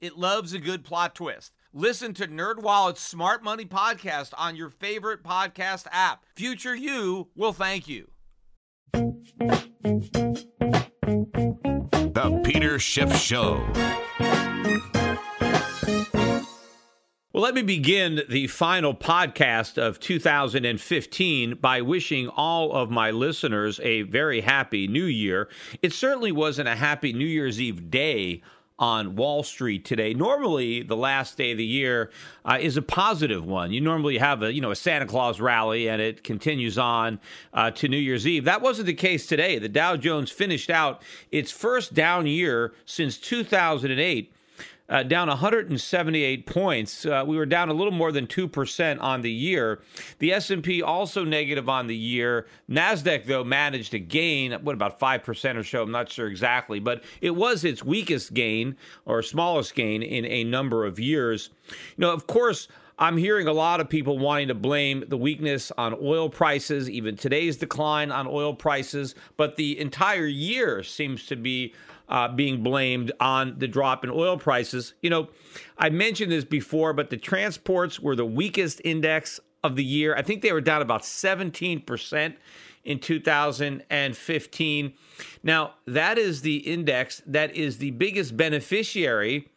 It loves a good plot twist. Listen to NerdWallet's Smart Money podcast on your favorite podcast app. Future you will thank you. The Peter Schiff Show. Well, let me begin the final podcast of 2015 by wishing all of my listeners a very happy new year. It certainly wasn't a happy New Year's Eve day on Wall Street today. Normally, the last day of the year uh, is a positive one. You normally have a you know a Santa Claus rally, and it continues on uh, to New Year's Eve. That wasn't the case today. The Dow Jones finished out its first down year since 2008 uh, down 178 points. Uh, we were down a little more than 2% on the year. The S&P also negative on the year. Nasdaq though managed to gain what about 5% or so, I'm not sure exactly, but it was its weakest gain or smallest gain in a number of years. You know, of course, I'm hearing a lot of people wanting to blame the weakness on oil prices, even today's decline on oil prices, but the entire year seems to be uh, being blamed on the drop in oil prices. You know, I mentioned this before, but the transports were the weakest index of the year. I think they were down about 17% in 2015. Now, that is the index that is the biggest beneficiary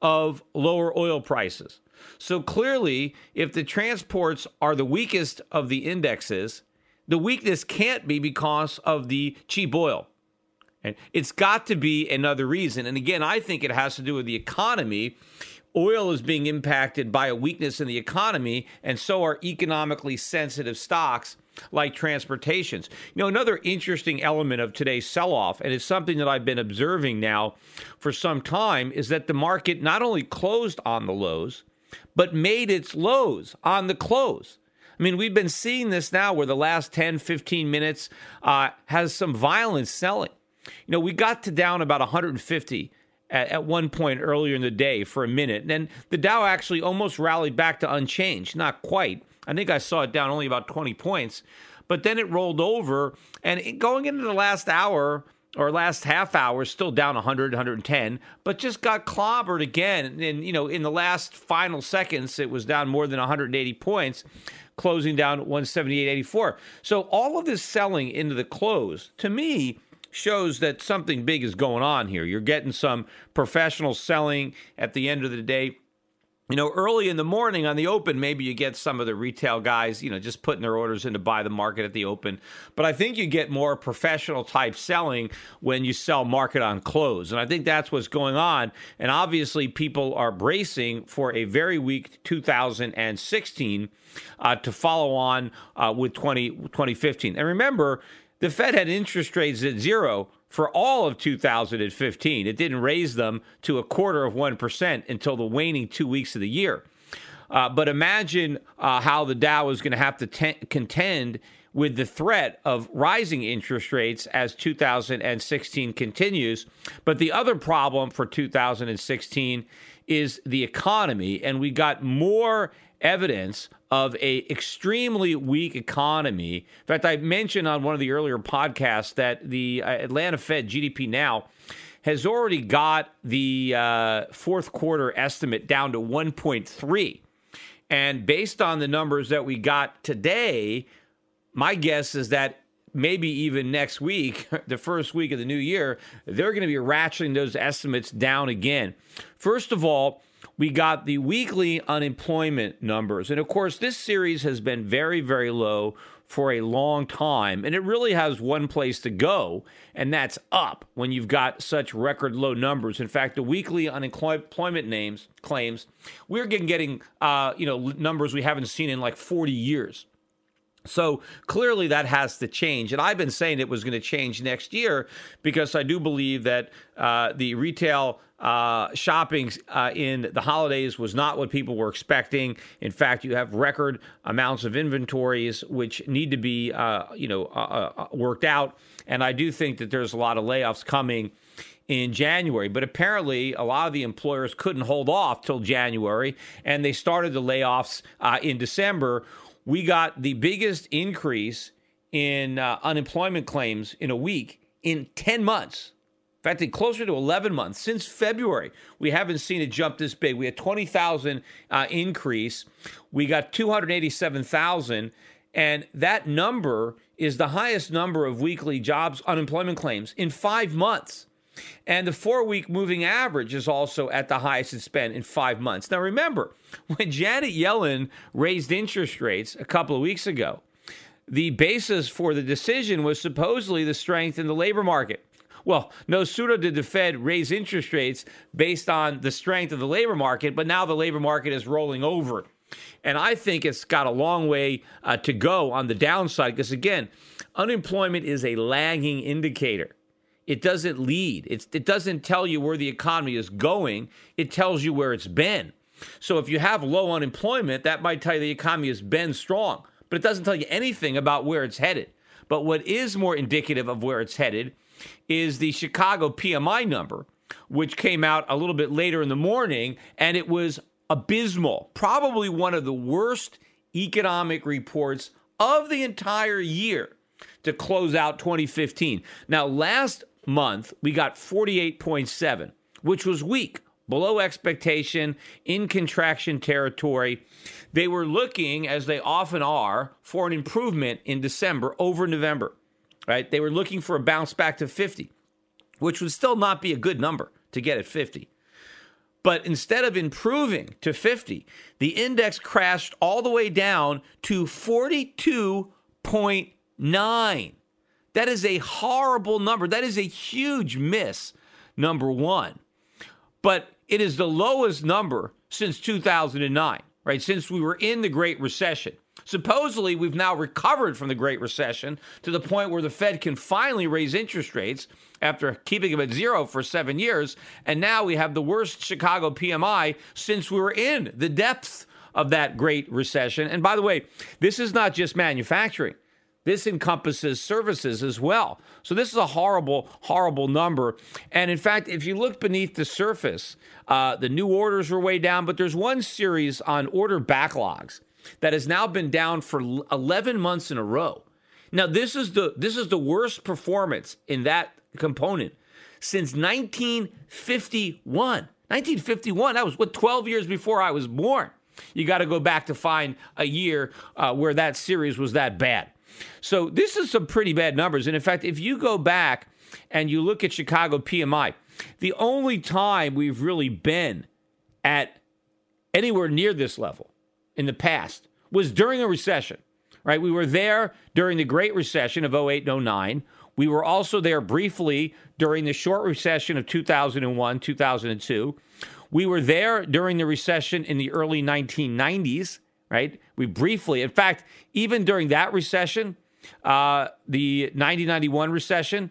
of lower oil prices. So clearly, if the transports are the weakest of the indexes, the weakness can't be because of the cheap oil. And it's got to be another reason. And again, I think it has to do with the economy. Oil is being impacted by a weakness in the economy, and so are economically sensitive stocks like transportations. You know, another interesting element of today's sell off, and it's something that I've been observing now for some time, is that the market not only closed on the lows, but made its lows on the close. I mean, we've been seeing this now where the last 10, 15 minutes uh, has some violent selling. You know, we got to down about 150 at, at, one point earlier in the day for a minute. And then the Dow actually almost rallied back to unchanged. Not quite. I think I saw it down only about 20 points. But then it rolled over. And it, going into the last hour or last half hour, still down 100, 110, but just got clobbered again. And, you know, in the last final seconds, it was down more than 180 points closing down 178.84. So all of this selling into the close, to me, shows that something big is going on here. You're getting some professional selling at the end of the day. You know, early in the morning on the open, maybe you get some of the retail guys, you know, just putting their orders in to buy the market at the open. But I think you get more professional type selling when you sell market on close. And I think that's what's going on. And obviously, people are bracing for a very weak 2016 uh, to follow on uh, with 20, 2015. And remember, the Fed had interest rates at zero for all of 2015. It didn't raise them to a quarter of 1% until the waning two weeks of the year. Uh, but imagine uh, how the Dow is going to have to contend with the threat of rising interest rates as 2016 continues. But the other problem for 2016 is the economy, and we got more evidence of a extremely weak economy. In fact, I mentioned on one of the earlier podcasts that the uh, Atlanta Fed GDP now has already got the uh, fourth quarter estimate down to 1.3. And based on the numbers that we got today, my guess is that maybe even next week, the first week of the new year, they're going to be ratcheting those estimates down again. First of all, we got the weekly unemployment numbers. And of course, this series has been very, very low for a long time. And it really has one place to go, and that's up when you've got such record low numbers. In fact, the weekly unemployment names claims we're getting, getting uh, you know, numbers we haven't seen in like 40 years. So clearly that has to change. And I've been saying it was going to change next year because I do believe that uh, the retail uh, shopping uh, in the holidays was not what people were expecting. In fact, you have record amounts of inventories which need to be, uh, you know, uh, uh, worked out. And I do think that there's a lot of layoffs coming in January. But apparently, a lot of the employers couldn't hold off till January, and they started the layoffs uh, in December. We got the biggest increase in uh, unemployment claims in a week in 10 months. In fact, in closer to 11 months since February. We haven't seen a jump this big. We had 20,000 uh, increase. We got 287,000. And that number is the highest number of weekly jobs unemployment claims in five months. And the four week moving average is also at the highest it's been in five months. Now, remember, when Janet Yellen raised interest rates a couple of weeks ago, the basis for the decision was supposedly the strength in the labor market. Well, no sooner did the Fed raise interest rates based on the strength of the labor market, but now the labor market is rolling over. And I think it's got a long way uh, to go on the downside because, again, unemployment is a lagging indicator. It doesn't lead. It's, it doesn't tell you where the economy is going. It tells you where it's been. So if you have low unemployment, that might tell you the economy has been strong, but it doesn't tell you anything about where it's headed. But what is more indicative of where it's headed is the Chicago PMI number, which came out a little bit later in the morning, and it was abysmal. Probably one of the worst economic reports of the entire year to close out 2015. Now, last month, we got 48.7, which was weak, below expectation, in contraction territory. They were looking, as they often are, for an improvement in December over November, right? They were looking for a bounce back to 50, which would still not be a good number to get at 50. But instead of improving to 50, the index crashed all the way down to 42.9. That is a horrible number. That is a huge miss, number one. But it is the lowest number since 2009, right? Since we were in the Great Recession. Supposedly, we've now recovered from the Great Recession to the point where the Fed can finally raise interest rates after keeping them at zero for seven years. And now we have the worst Chicago PMI since we were in the depths of that Great Recession. And by the way, this is not just manufacturing. This encompasses services as well. So this is a horrible, horrible number. And in fact, if you look beneath the surface, uh, the new orders were way down, but there's one series on order backlogs that has now been down for 11 months in a row. Now this is the this is the worst performance in that component since 1951. 1951. That was what 12 years before I was born. You got to go back to find a year uh, where that series was that bad. So this is some pretty bad numbers. And in fact, if you go back and you look at Chicago PMI, the only time we've really been at anywhere near this level in the past was during a recession, right? We were there during the Great Recession of 08 and 09. We were also there briefly during the short recession of 2001, 2002. We were there during the recession in the early 1990s right? We briefly, in fact, even during that recession, uh, the 1991 recession,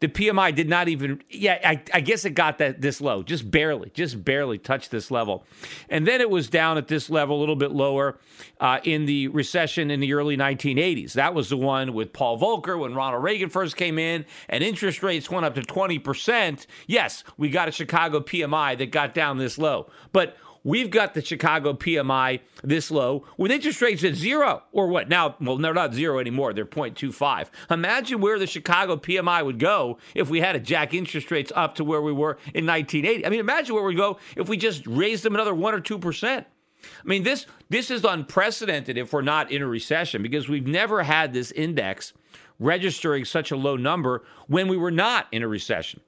the PMI did not even, yeah, I, I, guess it got that this low, just barely, just barely touched this level. And then it was down at this level a little bit lower uh, in the recession in the early 1980s. That was the one with Paul Volcker when Ronald Reagan first came in and interest rates went up to 20%. Yes, we got a Chicago PMI that got down this low. But We've got the Chicago PMI this low with interest rates at zero or what? Now, well, they're not zero anymore. They're 0.25. Imagine where the Chicago PMI would go if we had to jack interest rates up to where we were in 1980. I mean, imagine where we'd go if we just raised them another one or two percent. I mean, this this is unprecedented if we're not in a recession because we've never had this index registering such a low number when we were not in a recession.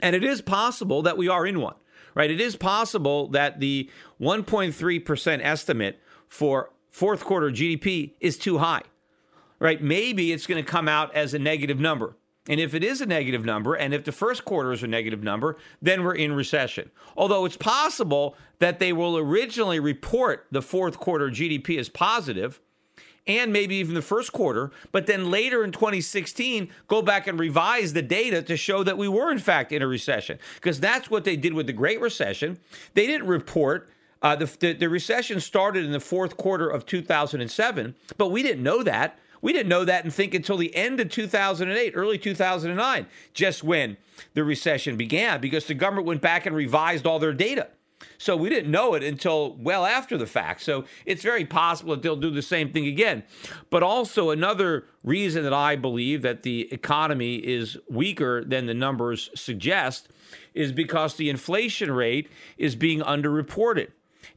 And it is possible that we are in one right? It is possible that the 1.3% estimate for fourth quarter GDP is too high, right? Maybe it's going to come out as a negative number. And if it is a negative number, and if the first quarter is a negative number, then we're in recession. Although it's possible that they will originally report the fourth quarter GDP as positive, and maybe even the first quarter, but then later in 2016, go back and revise the data to show that we were, in fact, in a recession. Because that's what they did with the Great Recession. They didn't report. Uh, the, the, the recession started in the fourth quarter of 2007, but we didn't know that. We didn't know that and think until the end of 2008, early 2009, just when the recession began, because the government went back and revised all their data. So we didn't know it until well after the fact. So it's very possible that they'll do the same thing again. But also, another reason that I believe that the economy is weaker than the numbers suggest is because the inflation rate is being underreported.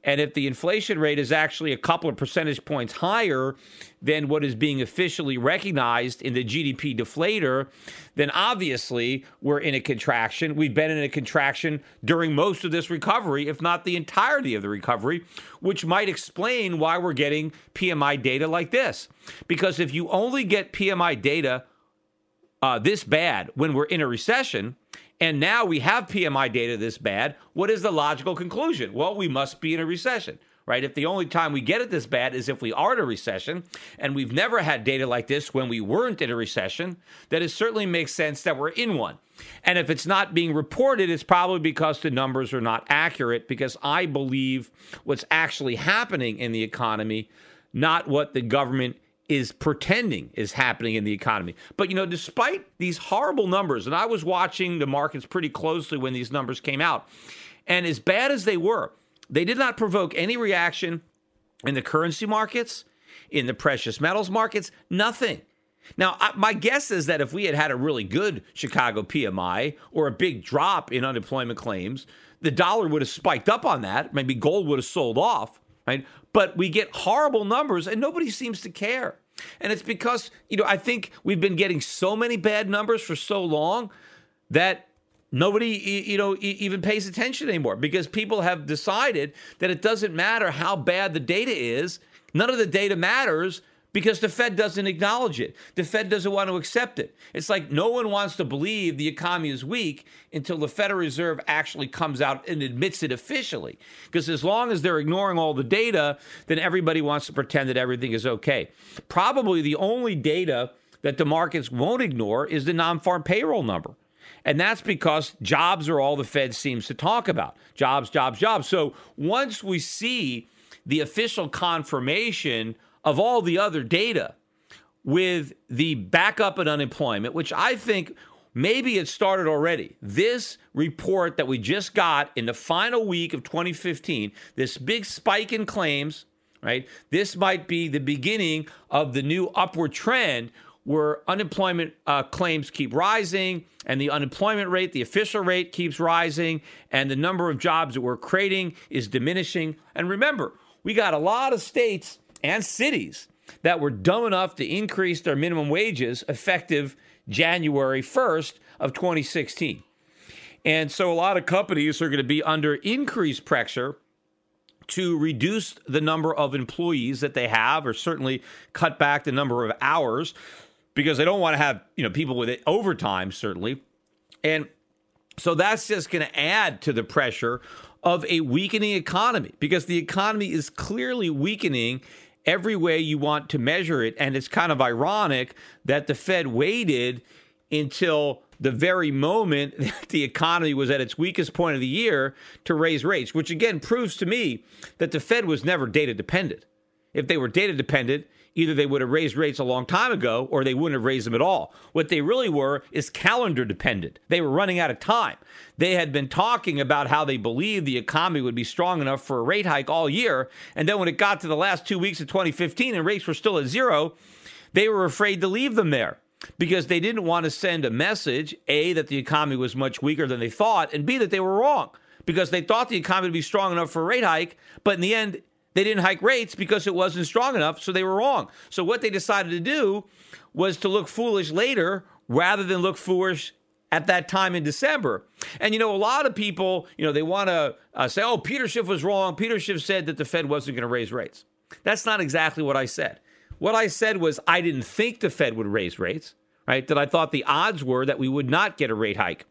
And if the inflation rate is actually a couple of percentage points higher than what is being officially recognized in the GDP deflator, then obviously we're in a contraction. We've been in a contraction during most of this recovery, if not the entirety of the recovery, which might explain why we're getting PMI data like this. Because if you only get PMI data uh, this bad when we're in a recession, and now we have PMI data this bad. What is the logical conclusion? Well, we must be in a recession, right? If the only time we get it this bad is if we are in a recession, and we've never had data like this when we weren't in a recession, that it certainly makes sense that we're in one. And if it's not being reported, it's probably because the numbers are not accurate, because I believe what's actually happening in the economy, not what the government is pretending is happening in the economy. But you know, despite these horrible numbers, and I was watching the markets pretty closely when these numbers came out, and as bad as they were, they did not provoke any reaction in the currency markets, in the precious metals markets, nothing. Now, my guess is that if we had had a really good Chicago PMI or a big drop in unemployment claims, the dollar would have spiked up on that. Maybe gold would have sold off, right? But we get horrible numbers and nobody seems to care. And it's because, you know, I think we've been getting so many bad numbers for so long that nobody, you know, even pays attention anymore because people have decided that it doesn't matter how bad the data is. None of the data matters because the Fed doesn't acknowledge it. The Fed doesn't want to accept it. It's like no one wants to believe the economy is weak until the Federal Reserve actually comes out and admits it officially. Because as long as they're ignoring all the data, then everybody wants to pretend that everything is okay. Probably the only data that the markets won't ignore is the non farm payroll number. And that's because jobs are all the Fed seems to talk about jobs, jobs, jobs. So once we see the official confirmation of all the other data with the backup in unemployment, which I think maybe it started already. This report that we just got in the final week of 2015, this big spike in claims, right? This might be the beginning of the new upward trend where unemployment uh, claims keep rising and the unemployment rate, the official rate, keeps rising, and the number of jobs that we're creating is diminishing. And remember, we got a lot of states and cities that were dumb enough to increase their minimum wages effective January 1st of 2016. And so a lot of companies are going to be under increased pressure to reduce the number of employees that they have or certainly cut back the number of hours because they don't want to have, you know, people with overtime certainly. And so that's just going to add to the pressure of a weakening economy because the economy is clearly weakening every way you want to measure it. And it's kind of ironic that the Fed waited until the very moment that the economy was at its weakest point of the year to raise rates, which again proves to me that the Fed was never data dependent. If they were data dependent, either they would have raised rates a long time ago or they wouldn't have raised them at all. What they really were is calendar dependent. They were running out of time. They had been talking about how they believed the economy would be strong enough for a rate hike all year. And then when it got to the last two weeks of 2015 and rates were still at zero, they were afraid to leave them there because they didn't want to send a message A, that the economy was much weaker than they thought, and B, that they were wrong because they thought the economy would be strong enough for a rate hike. But in the end, they didn't hike rates because it wasn't strong enough, so they were wrong. So what they decided to do was to look foolish later rather than look foolish at that time in December. And you know, a lot of people, you know, they want to uh, say, "Oh, Peter Schiff was wrong. Peter Schiff said that the Fed wasn't going to raise rates." That's not exactly what I said. What I said was I didn't think the Fed would raise rates, right? That I thought the odds were that we would not get a rate hike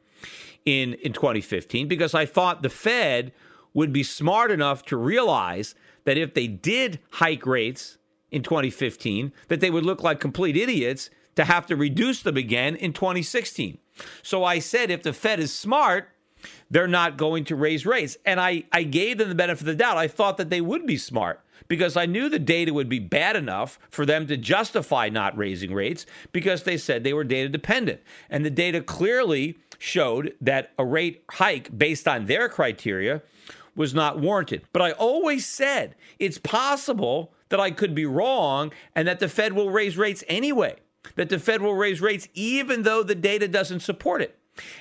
in in 2015 because I thought the Fed would be smart enough to realize that if they did hike rates in 2015 that they would look like complete idiots to have to reduce them again in 2016. So I said if the Fed is smart, they're not going to raise rates. And I, I gave them the benefit of the doubt. I thought that they would be smart because I knew the data would be bad enough for them to justify not raising rates because they said they were data dependent. And the data clearly showed that a rate hike based on their criteria was not warranted. But I always said it's possible that I could be wrong and that the Fed will raise rates anyway, that the Fed will raise rates even though the data doesn't support it.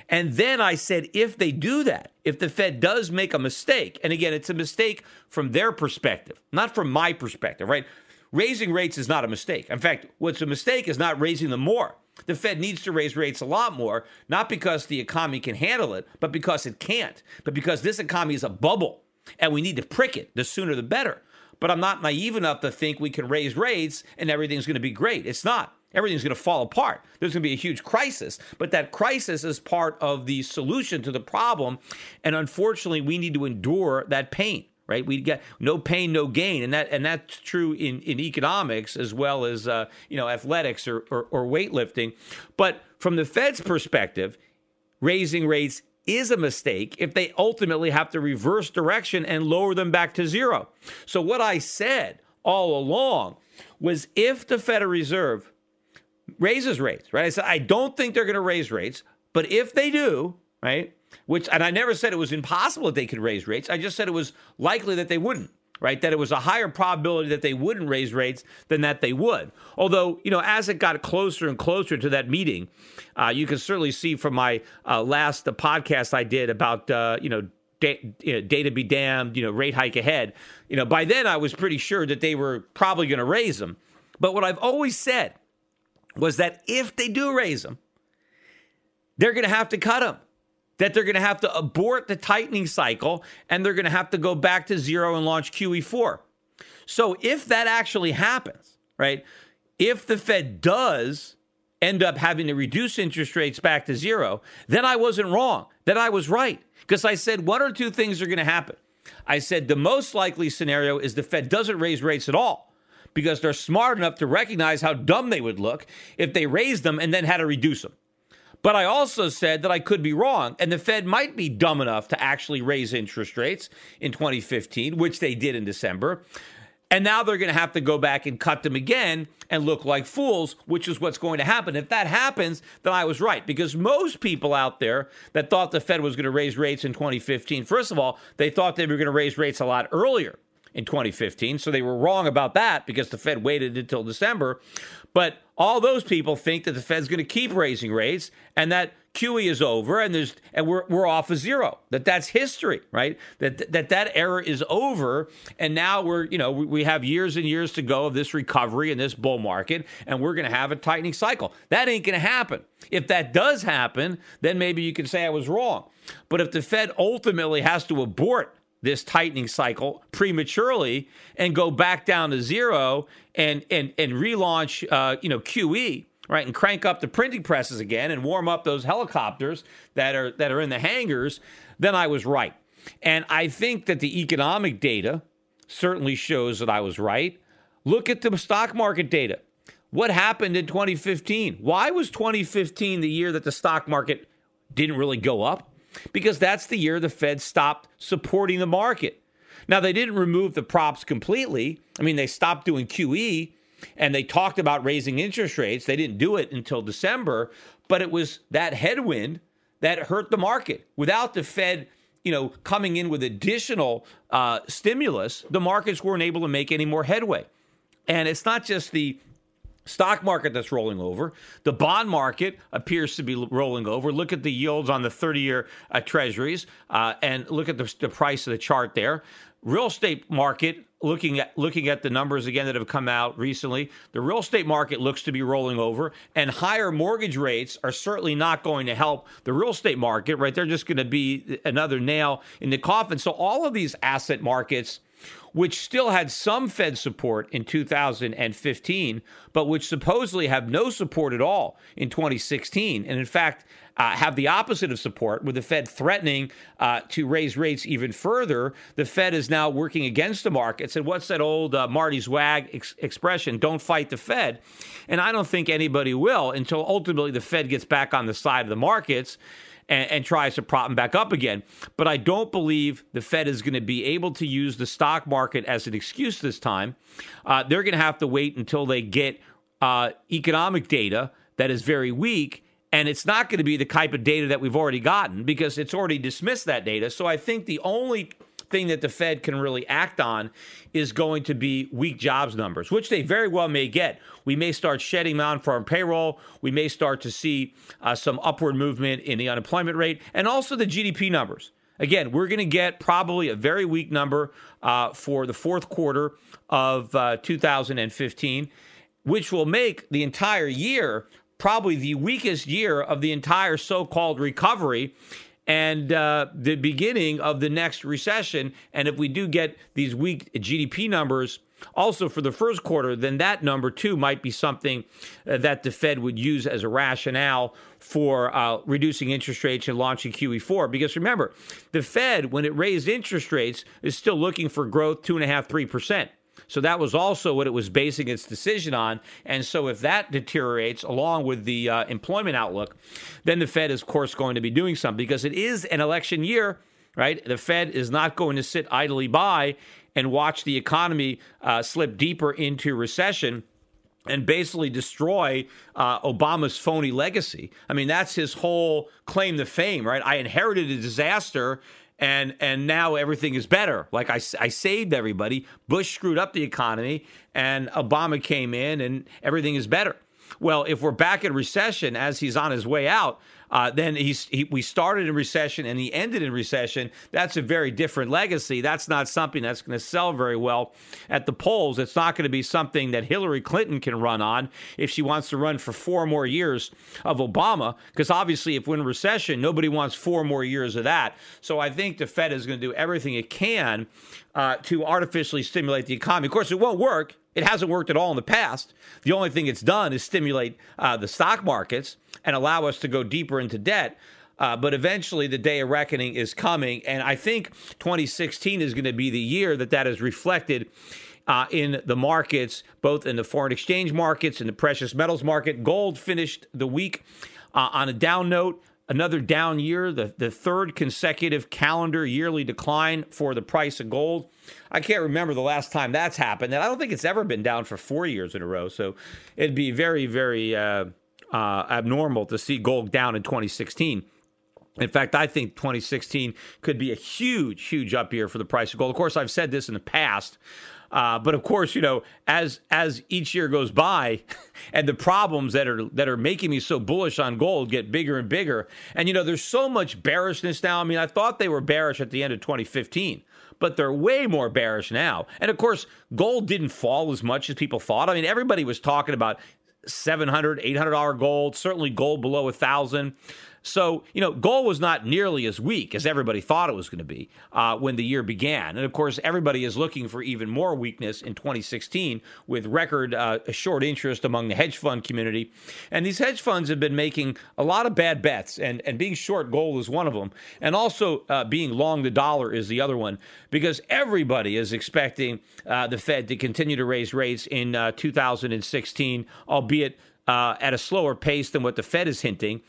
And then I said, if they do that, if the Fed does make a mistake, and again, it's a mistake from their perspective, not from my perspective, right? Raising rates is not a mistake. In fact, what's a mistake is not raising them more. The Fed needs to raise rates a lot more, not because the economy can handle it, but because it can't, but because this economy is a bubble and we need to prick it. The sooner the better. But I'm not naive enough to think we can raise rates and everything's going to be great. It's not everything's going to fall apart. There's going to be a huge crisis, but that crisis is part of the solution to the problem. And unfortunately, we need to endure that pain. Right, we get no pain, no gain, and that and that's true in, in economics as well as uh, you know athletics or, or, or weightlifting. But from the Fed's perspective, raising rates is a mistake if they ultimately have to reverse direction and lower them back to zero. So what I said all along was if the Federal Reserve raises rates, right? I said, I don't think they're going to raise rates, but if they do, right, which, and I never said it was impossible that they could raise rates. I just said it was likely that they wouldn't, right? That it was a higher probability that they wouldn't raise rates than that they would. Although, you know, as it got closer and closer to that meeting, uh, you can certainly see from my uh, last podcast I did about, uh, you know, da- you know, data be damned, you know, rate hike ahead. You know, by then I was pretty sure that they were probably going to raise them. But what I've always said was that if they do raise them, they're going to have to cut them. That they're going to have to abort the tightening cycle and they're going to have to go back to zero and launch QE4. So if that actually happens, right? If the Fed does end up having to reduce interest rates back to zero, then I wasn't wrong. Then I was right. Because I said one or two things are going to happen. I said the most likely scenario is the Fed doesn't raise rates at all because they're smart enough to recognize how dumb they would look if they raised them and then had to reduce them. But I also said that I could be wrong, and the Fed might be dumb enough to actually raise interest rates in 2015, which they did in December. And now they're going to have to go back and cut them again and look like fools, which is what's going to happen. If that happens, then I was right because most people out there that thought the Fed was going to raise rates in 2015, first of all, they thought they were going to raise rates a lot earlier in 2015. So they were wrong about that because the Fed waited until December. But all those people think that the Fed's going to keep raising rates and that QE is over and there's and we're we're off of zero. That that's history, right? That that that era is over and now we're, you know, we, we have years and years to go of this recovery and this bull market and we're going to have a tightening cycle. That ain't going to happen. If that does happen, then maybe you can say I was wrong. But if the Fed ultimately has to abort this tightening cycle prematurely and go back down to zero and and and relaunch uh, you know QE right and crank up the printing presses again and warm up those helicopters that are that are in the hangars, then I was right. And I think that the economic data certainly shows that I was right. Look at the stock market data. What happened in 2015? Why was 2015 the year that the stock market didn't really go up? Because that's the year the Fed stopped supporting the market. Now, they didn't remove the props completely. I mean, they stopped doing QE and they talked about raising interest rates. They didn't do it until December, but it was that headwind that hurt the market. Without the Fed, you know, coming in with additional uh, stimulus, the markets weren't able to make any more headway. And it's not just the stock market that's rolling over. The bond market appears to be rolling over. Look at the yields on the 30 year uh, treasuries uh, and look at the, the price of the chart there. Real estate market looking at looking at the numbers again that have come out recently, the real estate market looks to be rolling over, and higher mortgage rates are certainly not going to help the real estate market. Right, they're just going to be another nail in the coffin. So all of these asset markets which still had some Fed support in 2015, but which supposedly have no support at all in 2016. And in fact, uh, have the opposite of support, with the Fed threatening uh, to raise rates even further. The Fed is now working against the markets. And what's that old uh, Swag ex- expression? Don't fight the Fed. And I don't think anybody will until ultimately the Fed gets back on the side of the markets. And, and, tries to prop them back up again. But I don't believe the Fed is going to be able to use the stock market as an excuse this time. Uh, they're going to have to wait until they get uh, economic data that is very weak and it's not going to be the type of data that we've already gotten because it's already dismissed that data. So I think the only thing that the Fed can really act on is going to be weak jobs numbers, which they very well may get. We may start shedding non farm payroll. We may start to see uh, some upward movement in the unemployment rate and also the GDP numbers. Again, we're going to get probably a very weak number uh, for the fourth quarter of uh, 2015, which will make the entire year probably the weakest year of the entire so called recovery and uh, the beginning of the next recession. And if we do get these weak GDP numbers, also for the first quarter, then that number too might be something uh, that the Fed would use as a rationale for uh, reducing interest rates and launching QE4. Because remember, the Fed, when it raised interest rates, is still looking for growth two and a half, three percent. So that was also what it was basing its decision on. And so if that deteriorates along with the uh, employment outlook, then the Fed is, of course, going to be doing something because it is an election year, right? The Fed is not going to sit idly by and watch the economy uh, slip deeper into recession and basically destroy uh, Obama's phony legacy. I mean, that's his whole claim to fame, right? I inherited a disaster and and now everything is better. Like I, I saved everybody. Bush screwed up the economy, and Obama came in, and everything is better. Well, if we're back in recession as he's on his way out, uh, then he's he, we started in recession and he ended in recession. That's a very different legacy. That's not something that's going to sell very well at the polls. It's not going to be something that Hillary Clinton can run on if she wants to run for four more years of Obama. Because obviously, if we're in recession, nobody wants four more years of that. So I think the Fed is going to do everything it can uh, to artificially stimulate the economy. Of course, it won't work. It hasn't worked at all in the past. The only thing it's done is stimulate uh, the stock markets and allow us to go deeper into debt. Uh, but eventually, the day of reckoning is coming, and I think 2016 is going to be the year that that is reflected uh, in the markets, both in the foreign exchange markets and the precious metals market. Gold finished the week uh, on a down note. Another down year, the, the third consecutive calendar yearly decline for the price of gold. I can't remember the last time that's happened, and I don't think it's ever been down for four years in a row. So it'd be very, very uh, uh, abnormal to see gold down in 2016. In fact, I think 2016 could be a huge, huge up year for the price of gold. Of course, I've said this in the past. Uh, but of course, you know, as as each year goes by, and the problems that are that are making me so bullish on gold get bigger and bigger, and you know, there's so much bearishness now. I mean, I thought they were bearish at the end of 2015, but they're way more bearish now. And of course, gold didn't fall as much as people thought. I mean, everybody was talking about 700 $800 gold, certainly gold below a thousand. So, you know, gold was not nearly as weak as everybody thought it was going to be uh, when the year began. And of course, everybody is looking for even more weakness in 2016 with record uh, short interest among the hedge fund community. And these hedge funds have been making a lot of bad bets, and, and being short gold is one of them. And also uh, being long the dollar is the other one, because everybody is expecting uh, the Fed to continue to raise rates in uh, 2016, albeit. Uh, at a slower pace than what the Fed is hinting.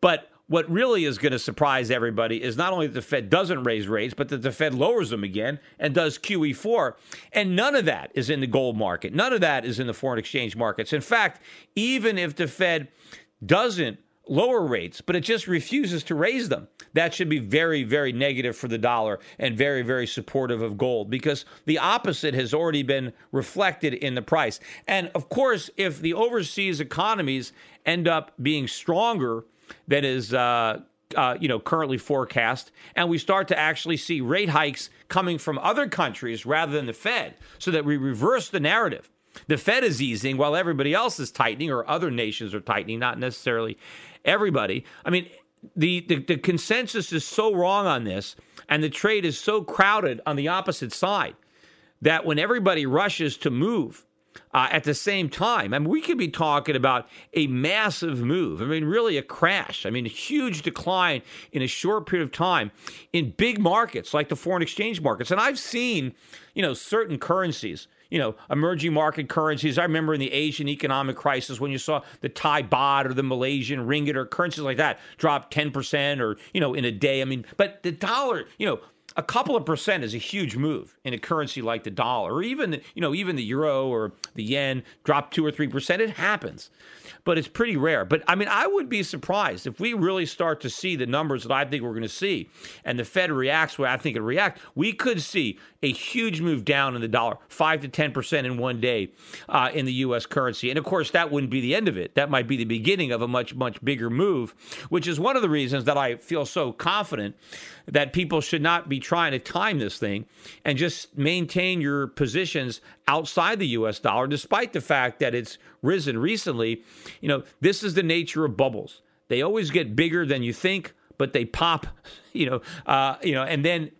But what really is going to surprise everybody is not only that the Fed doesn't raise rates, but that the Fed lowers them again and does QE4. And none of that is in the gold market. None of that is in the foreign exchange markets. In fact, even if the Fed doesn't lower rates, but it just refuses to raise them. That should be very, very negative for the dollar and very, very supportive of gold because the opposite has already been reflected in the price. And of course, if the overseas economies end up being stronger, that is uh, uh, you know currently forecast, and we start to actually see rate hikes coming from other countries rather than the Fed, so that we reverse the narrative. The Fed is easing while everybody else is tightening, or other nations are tightening, not necessarily everybody. I mean, the, the, the consensus is so wrong on this, and the trade is so crowded on the opposite side that when everybody rushes to move uh, at the same time, I mean, we could be talking about a massive move. I mean, really a crash. I mean, a huge decline in a short period of time in big markets like the foreign exchange markets. And I've seen, you know, certain currencies you know, emerging market currencies. I remember in the Asian economic crisis when you saw the Thai baht or the Malaysian ringgit or currencies like that drop 10% or, you know, in a day. I mean, but the dollar, you know, a couple of percent is a huge move in a currency like the dollar, or even you know even the euro or the yen drop two or three percent. It happens, but it's pretty rare. But I mean, I would be surprised if we really start to see the numbers that I think we're going to see, and the Fed reacts where I think it react. We could see a huge move down in the dollar, five to ten percent in one day uh, in the U.S. currency, and of course that wouldn't be the end of it. That might be the beginning of a much much bigger move, which is one of the reasons that I feel so confident that people should not be trying to time this thing and just maintain your positions outside the US dollar, despite the fact that it's risen recently. You know, this is the nature of bubbles. They always get bigger than you think, but they pop, you know, uh, you know, and then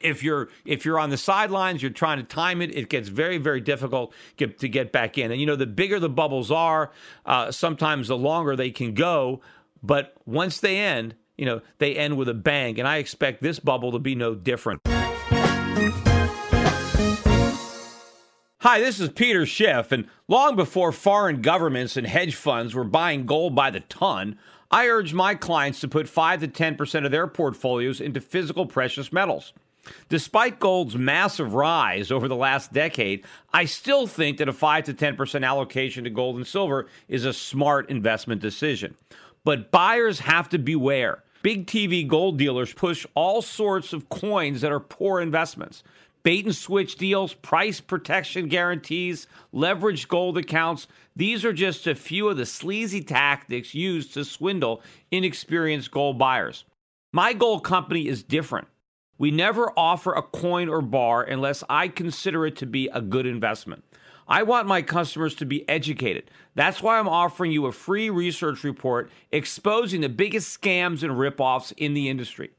if you're if you're on the sidelines, you're trying to time it. It gets very very difficult get, to get back in. And you know, the bigger the bubbles are, uh, sometimes the longer they can go. But once they end, you know, they end with a bang. And I expect this bubble to be no different. Hi, this is Peter Schiff, and long before foreign governments and hedge funds were buying gold by the ton, I urged my clients to put 5 to 10% of their portfolios into physical precious metals. Despite gold's massive rise over the last decade, I still think that a 5 to 10% allocation to gold and silver is a smart investment decision. But buyers have to beware. Big TV gold dealers push all sorts of coins that are poor investments. Bait and switch deals, price protection guarantees, leveraged gold accounts. These are just a few of the sleazy tactics used to swindle inexperienced gold buyers. My gold company is different. We never offer a coin or bar unless I consider it to be a good investment. I want my customers to be educated. That's why I'm offering you a free research report exposing the biggest scams and ripoffs in the industry.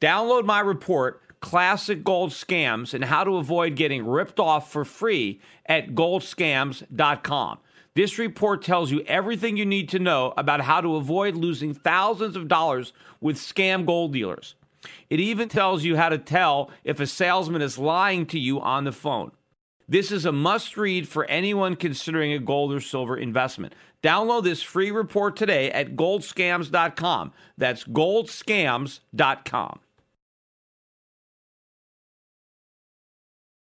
Download my report, Classic Gold Scams and How to Avoid Getting Ripped Off for free at goldscams.com. This report tells you everything you need to know about how to avoid losing thousands of dollars with scam gold dealers. It even tells you how to tell if a salesman is lying to you on the phone. This is a must read for anyone considering a gold or silver investment. Download this free report today at goldscams.com. That's goldscams.com.